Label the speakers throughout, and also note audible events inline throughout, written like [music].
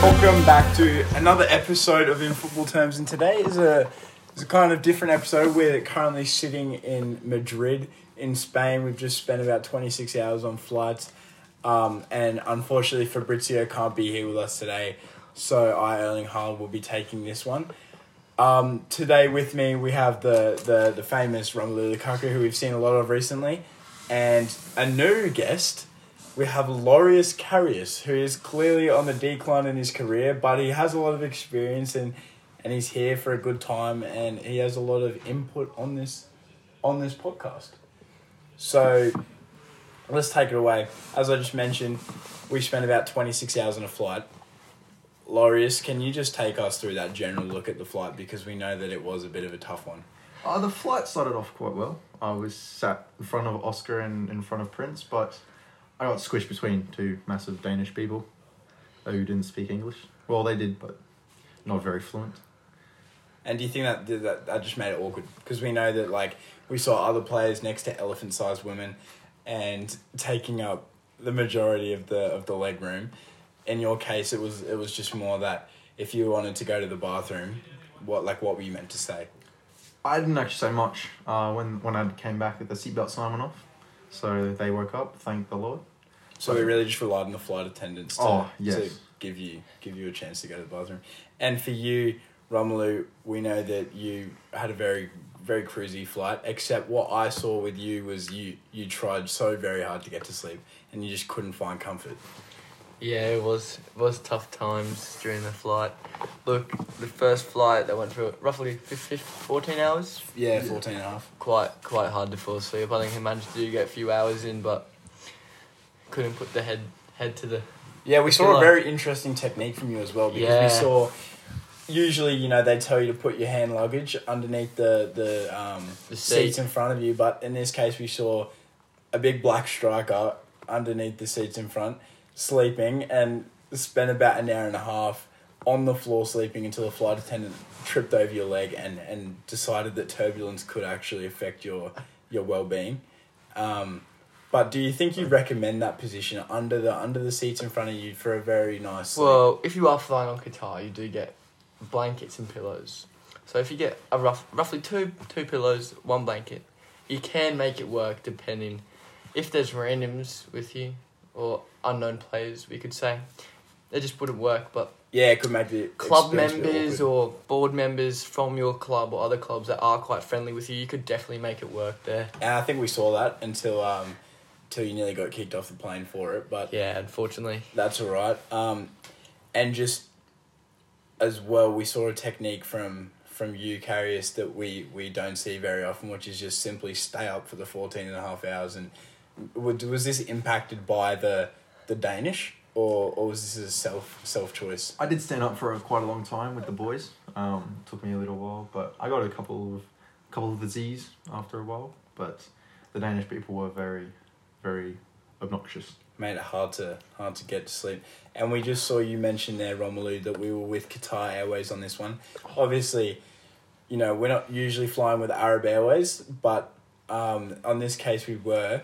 Speaker 1: Welcome back to another episode of In Football Terms, and today is a is a kind of different episode. We're currently sitting in Madrid, in Spain. We've just spent about twenty six hours on flights, um, and unfortunately Fabrizio can't be here with us today, so I, Erling Haaland, will be taking this one. Um, today with me we have the the the famous Romelu Lukaku, who we've seen a lot of recently, and a new guest we have Laureus Karius, who is clearly on the decline in his career, but he has a lot of experience and, and he's here for a good time and he has a lot of input on this on this podcast. So let's take it away. As I just mentioned, we spent about twenty six hours on a flight. Laureus, can you just take us through that general look at the flight because we know that it was a bit of a tough one.
Speaker 2: Uh, the flight started off quite well. I was sat in front of Oscar and in front of Prince, but I got squished between two massive Danish people who didn't speak English. Well, they did, but not very fluent.
Speaker 1: And do you think that that, that just made it awkward? Because we know that like we saw other players next to elephant-sized women, and taking up the majority of the of the leg room. In your case, it was it was just more that if you wanted to go to the bathroom, what like what were you meant to say?
Speaker 2: I didn't actually say much uh, when when I came back. The seatbelt sign went off, so they woke up. Thank the Lord.
Speaker 1: So we really just relied on the flight attendants to,
Speaker 2: Oh, yes.
Speaker 1: to give you give you a chance to go to the bathroom. And for you, Romelu, we know that you had a very very cruisy flight. Except what I saw with you was you you tried so very hard to get to sleep, and you just couldn't find comfort.
Speaker 3: Yeah, it was it was tough times during the flight. Look, the first flight that went for roughly 15, 14 hours.
Speaker 1: Yeah, 14 and a half.
Speaker 3: Quite quite hard to fall asleep. I think I managed to get a few hours in, but couldn't put the head head to the.
Speaker 1: Yeah, we saw a very interesting technique from you as well because we saw. Usually, you know, they tell you to put your hand luggage underneath the the, um,
Speaker 3: The
Speaker 1: seats
Speaker 3: seat.
Speaker 1: in front of you, but in this case, we saw a big black striker underneath the seats in front, sleeping, and spent about an hour and a half on the floor sleeping until a flight attendant tripped over your leg and, and decided that turbulence could actually affect your your well being. Um, but do you think you recommend that position under the under the seats in front of you for a very nice sleep?
Speaker 3: Well, if you are flying on Qatar, you do get blankets and pillows. So if you get a rough, roughly two two pillows, one blanket, you can make it work depending if there's randoms with you or unknown players. We could say they just wouldn't work, but
Speaker 1: yeah, it could make the
Speaker 3: club
Speaker 1: experience a bit
Speaker 3: members or board members from your club or other clubs that are quite friendly with you, you could definitely make it work there.
Speaker 1: And I think we saw that until um, until you nearly got kicked off the plane for it, but
Speaker 3: Yeah, unfortunately.
Speaker 1: that's all right. Um, and just as well, we saw a technique from from you, Karius, that we, we don't see very often, which is just simply stay up for the 14 and a half hours. And was, was this impacted by the the Danish, or, or was this a self self choice?
Speaker 2: I did stand up for a, quite a long time with the boys. Um, took me a little while, but I got a couple of couple of disease after a while. But the Danish people were very, very obnoxious.
Speaker 1: made it hard to hard to get to sleep. And we just saw you mention there, Romelu, that we were with Qatar Airways on this one. Obviously, you know we're not usually flying with Arab Airways, but um, on this case we were.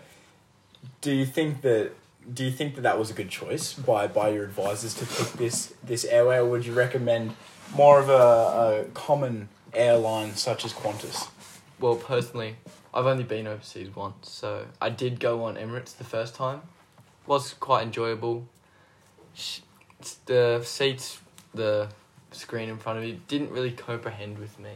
Speaker 1: Do you think that? Do you think that that was a good choice by by your advisors to pick this this airway, or would you recommend more of a, a common airline such as Qantas?
Speaker 3: Well, personally, I've only been overseas once, so I did go on Emirates the first time. Was quite enjoyable. The seats, the screen in front of me didn't really comprehend with me.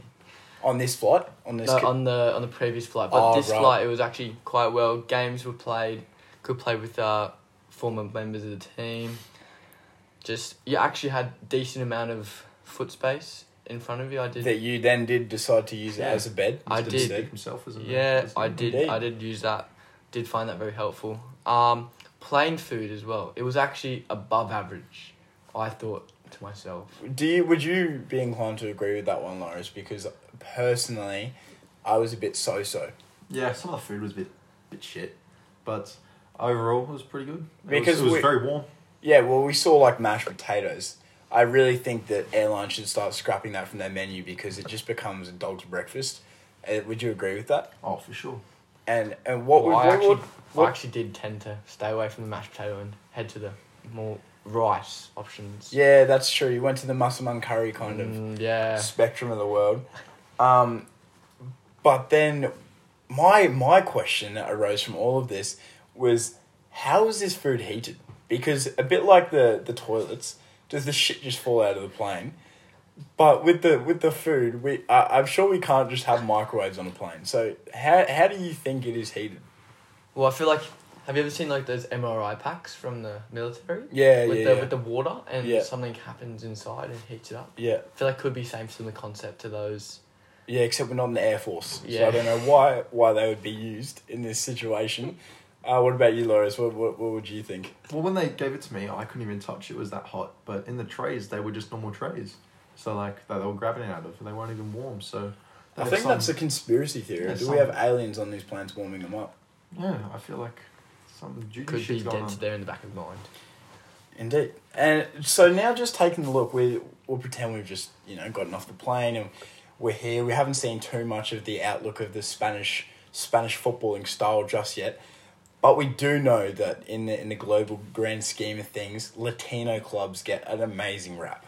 Speaker 1: On this flight, on this
Speaker 3: No,
Speaker 1: ca-
Speaker 3: on the on the previous flight, but
Speaker 1: Oh,
Speaker 3: this
Speaker 1: right.
Speaker 3: flight it was actually quite well. Games were played. Could play with uh, former members of the team. Just you actually had decent amount of foot space in front of you. I did.
Speaker 1: that you then did decide to use it
Speaker 2: Yeah.
Speaker 1: as a bed.
Speaker 3: I
Speaker 1: instead
Speaker 3: did.
Speaker 1: seat?
Speaker 2: himself as a
Speaker 3: Yeah,
Speaker 2: as a-
Speaker 3: I did.
Speaker 1: Indeed.
Speaker 3: I did use that. Did find that very helpful. Um, plane food as well. It was actually above average. I thought to myself.
Speaker 1: Do you would you be inclined to agree with that one, Loris? Because personally, I was a bit so so.
Speaker 2: Yeah, some of the food was a bit, bit shit, but overall it was pretty good. It
Speaker 1: Because
Speaker 2: was, it was
Speaker 1: we-
Speaker 2: very warm.
Speaker 1: Yeah, well, we saw like mashed potatoes I really think that airlines should start scrapping that from their menu because it just becomes a dog's breakfast. Uh, would you agree with that?
Speaker 2: Oh, for sure.
Speaker 1: And and what
Speaker 3: Well,
Speaker 1: would
Speaker 3: I
Speaker 1: what,
Speaker 3: actually,
Speaker 1: would- what-
Speaker 3: I actually did tend to stay away from the mashed potato and head to the more rice options.
Speaker 1: yeah, that's true. You went to the Massaman curry kind of
Speaker 3: Mm, yeah.
Speaker 1: spectrum of the world. Um, but then my my question that arose from all of this was how is this food heated? Because a bit like the, the toilets, does the shit just fall out of the plane? But with the with the food, we I I'm sure we can't just have microwaves on a plane. So how how do you think it is heated?
Speaker 3: Well, I feel like have you ever seen like those MRE packs from the military?
Speaker 1: Yeah,
Speaker 3: with
Speaker 1: yeah,
Speaker 3: the
Speaker 1: yeah.
Speaker 3: with the water and
Speaker 1: Yeah.
Speaker 3: something happens inside and heats it up.
Speaker 1: yeah,
Speaker 3: I feel like could be same similar concept to those.
Speaker 1: yeah. Except we're not in the air force, so I don't know why why they would be used in this situation. Uh, what about you, Loris? What, what what would you think?
Speaker 2: Well, when they gave it to me, I couldn't even touch it. It was that hot. But in the trays, they were just normal trays. So like that they were grabbing it out of, they weren't even warm. So
Speaker 1: I think
Speaker 2: some-
Speaker 1: that's a conspiracy theory.
Speaker 2: Yeah,
Speaker 1: Do
Speaker 2: some-
Speaker 1: we have aliens on these planets warming them up?
Speaker 2: yeah. I feel like some juicy
Speaker 3: Could be
Speaker 2: shit's going
Speaker 3: dented
Speaker 2: on.
Speaker 3: there in the back of the mind.
Speaker 1: Indeed. And so now, just taking a look, we we'll pretend we've just you know gotten off the plane and we're here. We haven't seen too much of the outlook of the Spanish Spanish footballing style just yet, but we do know that in the in the global grand scheme of things, Latino clubs get an amazing rap.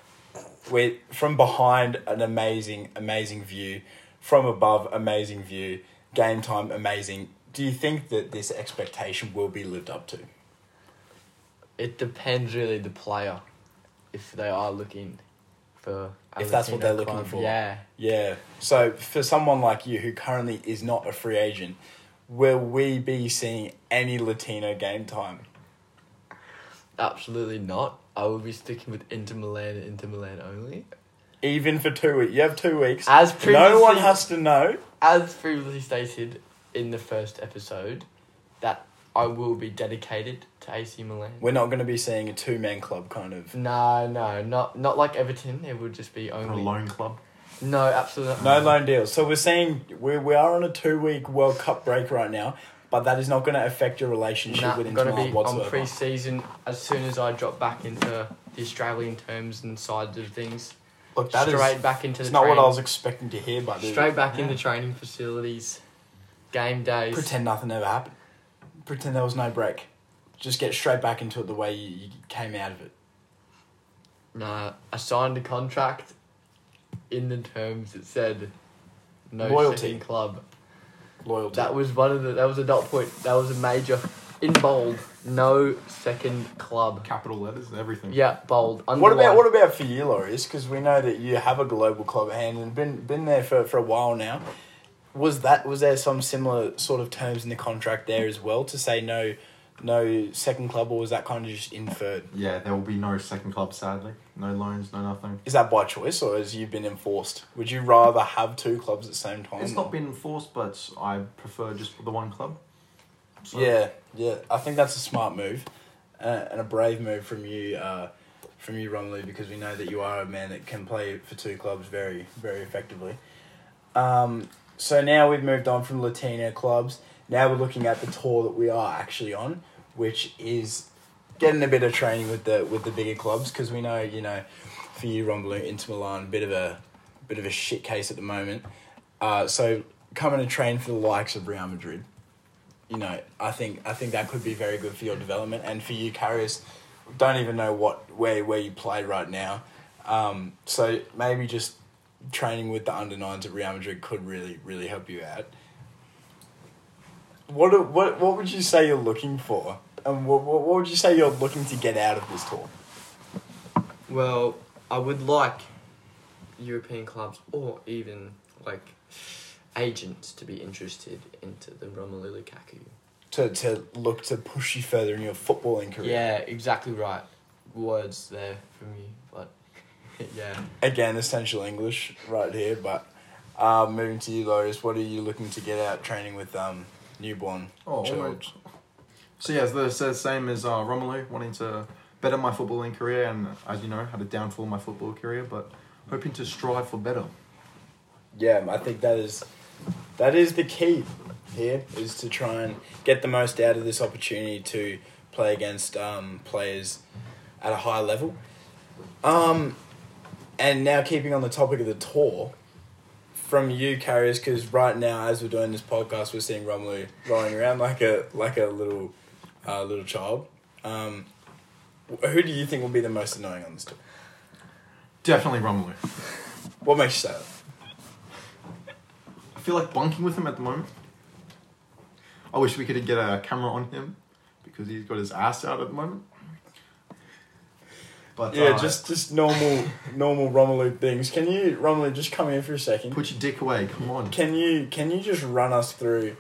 Speaker 1: We're from behind an amazing amazing view, from above amazing view, game time amazing. Do you think that this expectation will be lived up to?
Speaker 3: It depends really the player, if they are looking for.
Speaker 1: If that's what they're looking for.
Speaker 3: Yeah.
Speaker 1: Yeah. So for someone like you who currently is not a free agent, will we be seeing any Latino game time?
Speaker 3: Absolutely not. I will be sticking with Inter Milan and Inter Milan only.
Speaker 1: Even for two weeks. You have two weeks.
Speaker 3: As
Speaker 1: no one has to know.
Speaker 3: As previously stated in the first episode, that I will be dedicated to AC Milan.
Speaker 1: We're not going to be seeing a two man club kind of.
Speaker 3: No, no, not not like Everton. It would just be only
Speaker 2: A
Speaker 3: only.
Speaker 2: loan club.
Speaker 3: No, absolutely not.
Speaker 1: No loan deals. So we're seeing we, we are on a two week World Cup break right now, but that is not going to affect your relationship
Speaker 3: Nah,
Speaker 1: with Inter
Speaker 3: gonna
Speaker 1: Milan
Speaker 3: be on
Speaker 1: whatsoever.
Speaker 3: pre-season as soon as I drop back into the Australian terms and sides of things.
Speaker 1: Look, that is
Speaker 3: straight back into
Speaker 1: it's not what I was expecting to hear, but
Speaker 3: straight back in
Speaker 2: Yeah.
Speaker 3: the training facilities, game days.
Speaker 1: pretend nothing ever happened. Pretend there was no break. Just get straight back into it the way you, you came out of it.
Speaker 3: Nah, I signed a contract. In the terms, it said no
Speaker 1: Loyalty.
Speaker 3: second club.
Speaker 1: Loyalty.
Speaker 3: That was one of the. That was a dot point. That was a major. In bold, no second club.
Speaker 2: Capital letters and everything.
Speaker 3: Yeah, bold.
Speaker 1: What about what about for you, Loris? Because we know that you have a global club at hand and been been there for, for a while now. Was that was there some similar sort of terms in the contract there as well to say no, no second club, or was that kind of just inferred?
Speaker 2: Yeah, there will be no second club, sadly. No loans, no nothing.
Speaker 1: Is that by choice or has you been enforced? Would you rather have two clubs at the same time?
Speaker 2: It's
Speaker 1: or-
Speaker 2: not been enforced, but I prefer just the one club. So-
Speaker 1: Yeah, yeah. I think that's a smart move, uh, and a brave move from you, uh, from you, Romelu, because we know that you are a man that can play for two clubs very, very effectively. Um, so now we've moved on from Latino clubs. Now we're looking at the tour that we are actually on, which is getting a bit of training with the with the bigger clubs because we know you know, for you, Romelu, Inter Milan, a bit of a bit of a shit case at the moment. Uh, so coming to train for the likes of Real Madrid you know, I think I think that could be very good for your development and for you, Karius. Don't even know what where where you play right now, um, so maybe just training with the under nines at Real Madrid could really really help you out. What what what would you say you're looking for, and what what, what would you say you're looking to get out of this tour?
Speaker 3: Well, I would like European clubs or even like agents to be interested into the Romelu Lukaku.
Speaker 1: To to look to push you further in your footballing career.
Speaker 3: Yeah, exactly right. Words there from you, but yeah.
Speaker 1: Again, essential English right here, but. Uh, moving to you, Loris, what are you looking to get out training with um, newborn
Speaker 2: Oh,
Speaker 1: child?
Speaker 2: alright. So yeah, as the same as uh, Romelu, wanting to better my footballing career, and as you know, had a downfall in my football career, but hoping to strive for better.
Speaker 1: Yeah, I think that is that is the key here is to try and get the most out of this opportunity to play against um, players at a high level. Um, and now keeping on the topic of the tour, from you Karius, because right now as we're doing this podcast, we're seeing Romelu rolling around like a like a little uh, little child. Um, who do you think will be the most annoying on this tour?
Speaker 2: Definitely Romelu.
Speaker 1: What makes you say that?
Speaker 2: I feel like bunking with him at the moment. I wish we could get a camera on him because he's got his ass out at the moment. But
Speaker 1: Yeah,
Speaker 2: uh,
Speaker 1: just just normal normal Romelu things. Can you Romelu just come in for a second?
Speaker 2: put your dick away. Come on.
Speaker 1: Can you can you just run us through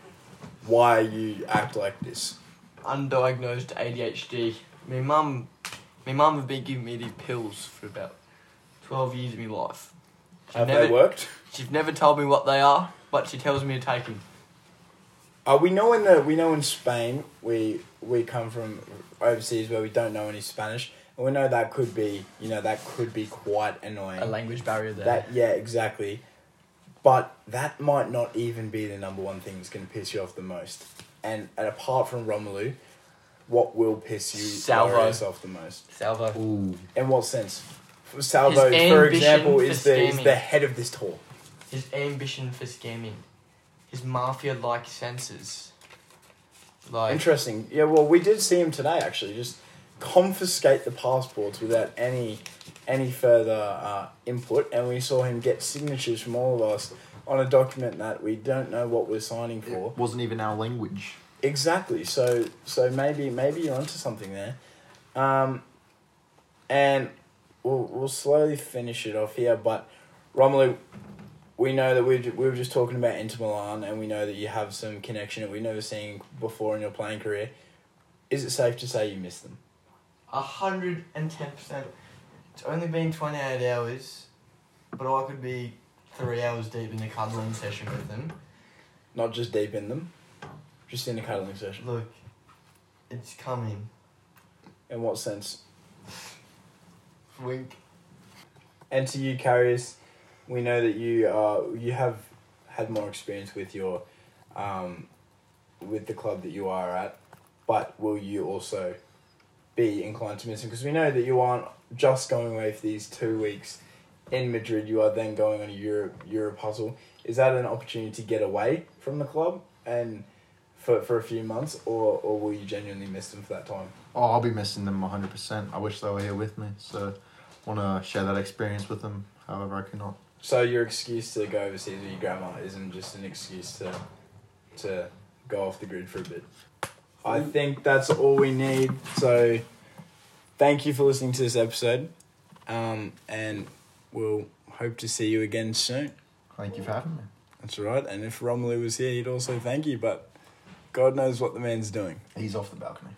Speaker 1: why you act like this?
Speaker 3: Undiagnosed ADHD. My mum, my mum have been giving me these pills for about twelve years of my life. She's
Speaker 1: Have
Speaker 3: never,
Speaker 1: they worked?
Speaker 3: She's never told me what they are, but she tells me to take them.
Speaker 1: Uh, we know in the we know in Spain we we come from overseas where we don't know any Spanish and we know that could be you know that could be quite annoying.
Speaker 3: A language barrier there.
Speaker 1: That yeah exactly, but that might not even be the number one thing that's going to piss you off the most. And and apart from Romelu, what will piss you
Speaker 3: Salvo.
Speaker 1: Off the most?
Speaker 3: Salvo.
Speaker 2: Ooh.
Speaker 1: In what sense? Salvo,
Speaker 3: His
Speaker 1: for example,
Speaker 3: for
Speaker 1: is the is the head of this tour.
Speaker 3: His ambition for scamming. His mafia-like senses. Like
Speaker 1: Interesting. Yeah, well, we did see him today actually. Just confiscate the passports without any any further uh, input, and we saw him get signatures from all of us on a document that we don't know what we're signing for.
Speaker 2: It wasn't even our language.
Speaker 1: Exactly. So so maybe maybe you're onto something there, um, and we'll we'll slowly finish it off here. But Romelu, we know that we we were just talking about Inter Milan, and we know that you have some connection that we've never seen before in your playing career. Is it safe to say you miss them?
Speaker 3: A hundred and ten percent. It's only been twenty eight hours, but I could be three hours deep in a cuddling session with them.
Speaker 1: Not just deep in them, just in a cuddling session.
Speaker 3: Look, it's coming.
Speaker 1: In what sense? [laughs]
Speaker 3: Wink.
Speaker 1: And to you, Karius, we know that you are you have had more experience with your, um, with the club that you are at, but will you also be inclined to miss them? Because we know that you aren't just going away for these two weeks in Madrid. You are then going on a Europe Europe hustle. Is that an opportunity to get away from the club and for for a few months, or or will you genuinely miss them for that time?
Speaker 2: Oh, I'll be missing them 100%. I wish they were here with me. So, want to share that experience with them however I cannot.
Speaker 1: So your excuse to go overseas with your grandma isn't just an excuse to to go off the grid for a bit. I think that's all we need. So thank you for listening to this episode. Um, and we'll hope to see you again soon.
Speaker 2: Thank you for having me.
Speaker 1: That's all right. And if Romelu was here, he'd also thank you, but God knows what the man's doing.
Speaker 2: He's off the balcony.